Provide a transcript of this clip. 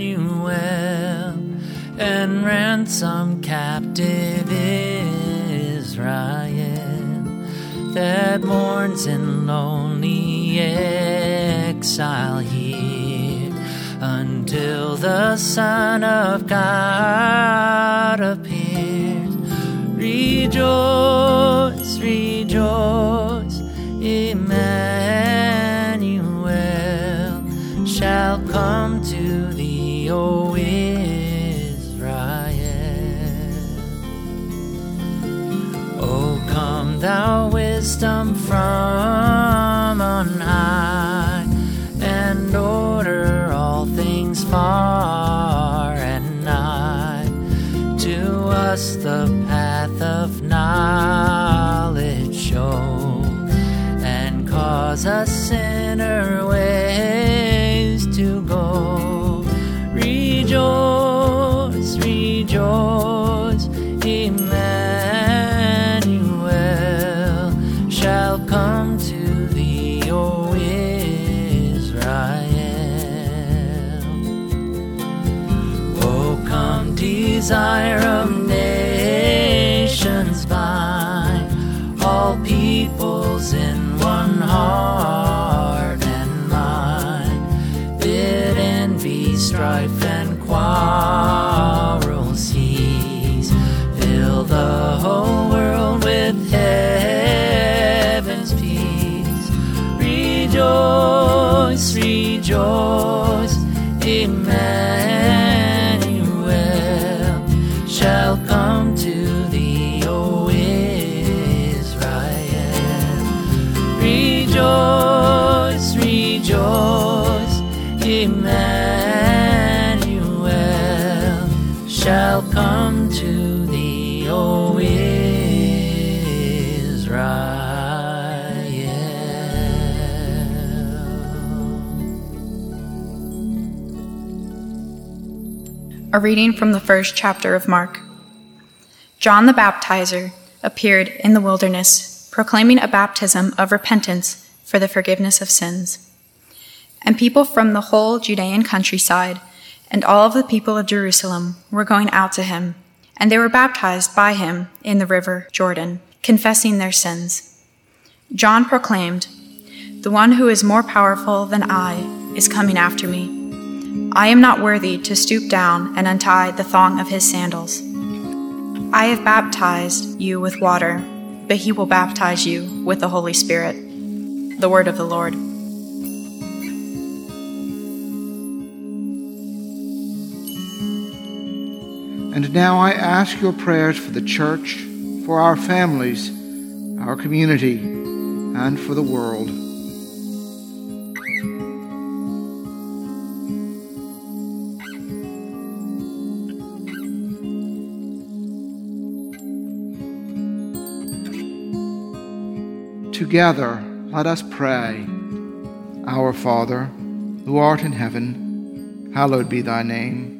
Emmanuel, and ransom captive Israel that mourns in lonely exile here until the Son of God appears. Rejoice, wisdom from on high, and order all things far and nigh. To us the path of knowledge show, and cause us sinner ways to go. Rejoice, rejoice, strife, and quarrel cease. Fill the whole world with heaven's peace. Rejoice, rejoice, Emmanuel shall come to thee, O Israel. Rejoice, rejoice, Emmanuel shall come to thee, O Israel. A reading from the first chapter of Mark. John the Baptizer appeared in the wilderness, proclaiming a baptism of repentance for the forgiveness of sins. And people from the whole Judean countryside and all of the people of Jerusalem were going out to him, and they were baptized by him in the river Jordan, confessing their sins. John proclaimed, The one who is more powerful than I is coming after me. I am not worthy to stoop down and untie the thong of his sandals. I have baptized you with water, but he will baptize you with the Holy Spirit. The word of the Lord. And now I ask your prayers for the church, for our families, our community, and for the world. Together, let us pray. Our Father, who art in heaven, hallowed be thy name.